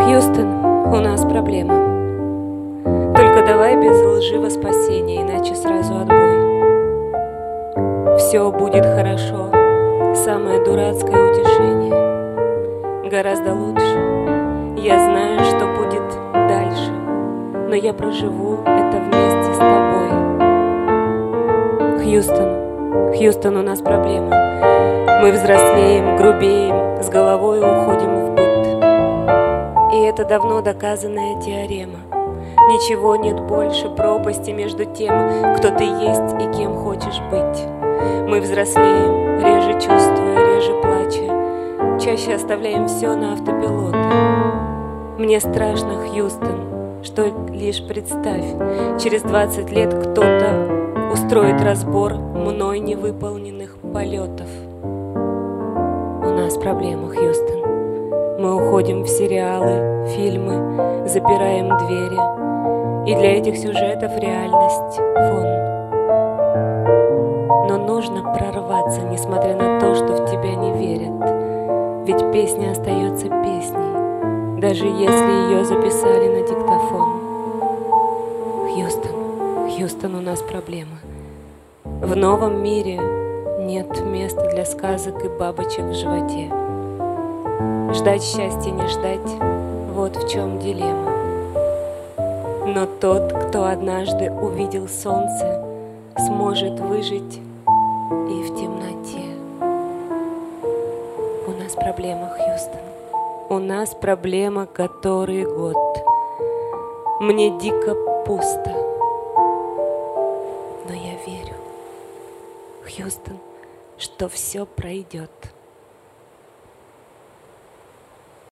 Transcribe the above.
Хьюстон, у нас проблема. Только давай без лжи во спасение, иначе сразу отбой. Все будет хорошо, самое дурацкое утешение. Гораздо лучше, я знаю, что будет дальше, но я проживу это вместе с тобой. Хьюстон, Хьюстон, у нас проблема. Мы взрослеем, грубеем, с головой уходим в быт. И это давно доказанная теорема. Ничего нет больше пропасти между тем, кто ты есть и кем хочешь быть. Мы взрослеем, реже чувствуя, реже плача, чаще оставляем все на автопилот. Мне страшно, Хьюстон, что лишь представь, через 20 лет кто-то устроит разбор мной невыполненных полетов. Нас проблема, Хьюстон. Мы уходим в сериалы, фильмы, запираем двери. И для этих сюжетов реальность — фон нужно прорваться, несмотря на то, что в тебя не верят. Ведь песня остается песней, даже если ее записали на диктофон. Хьюстон, Хьюстон, у нас проблема. В новом мире нет места для сказок и бабочек в животе. Ждать счастья, не ждать — вот в чем дилемма. Но тот, кто однажды увидел солнце, сможет выжить и в темноте. У нас проблема, Хьюстон. У нас проблема который год. Мне дико пусто. Но я верю, Хьюстон, что все пройдет.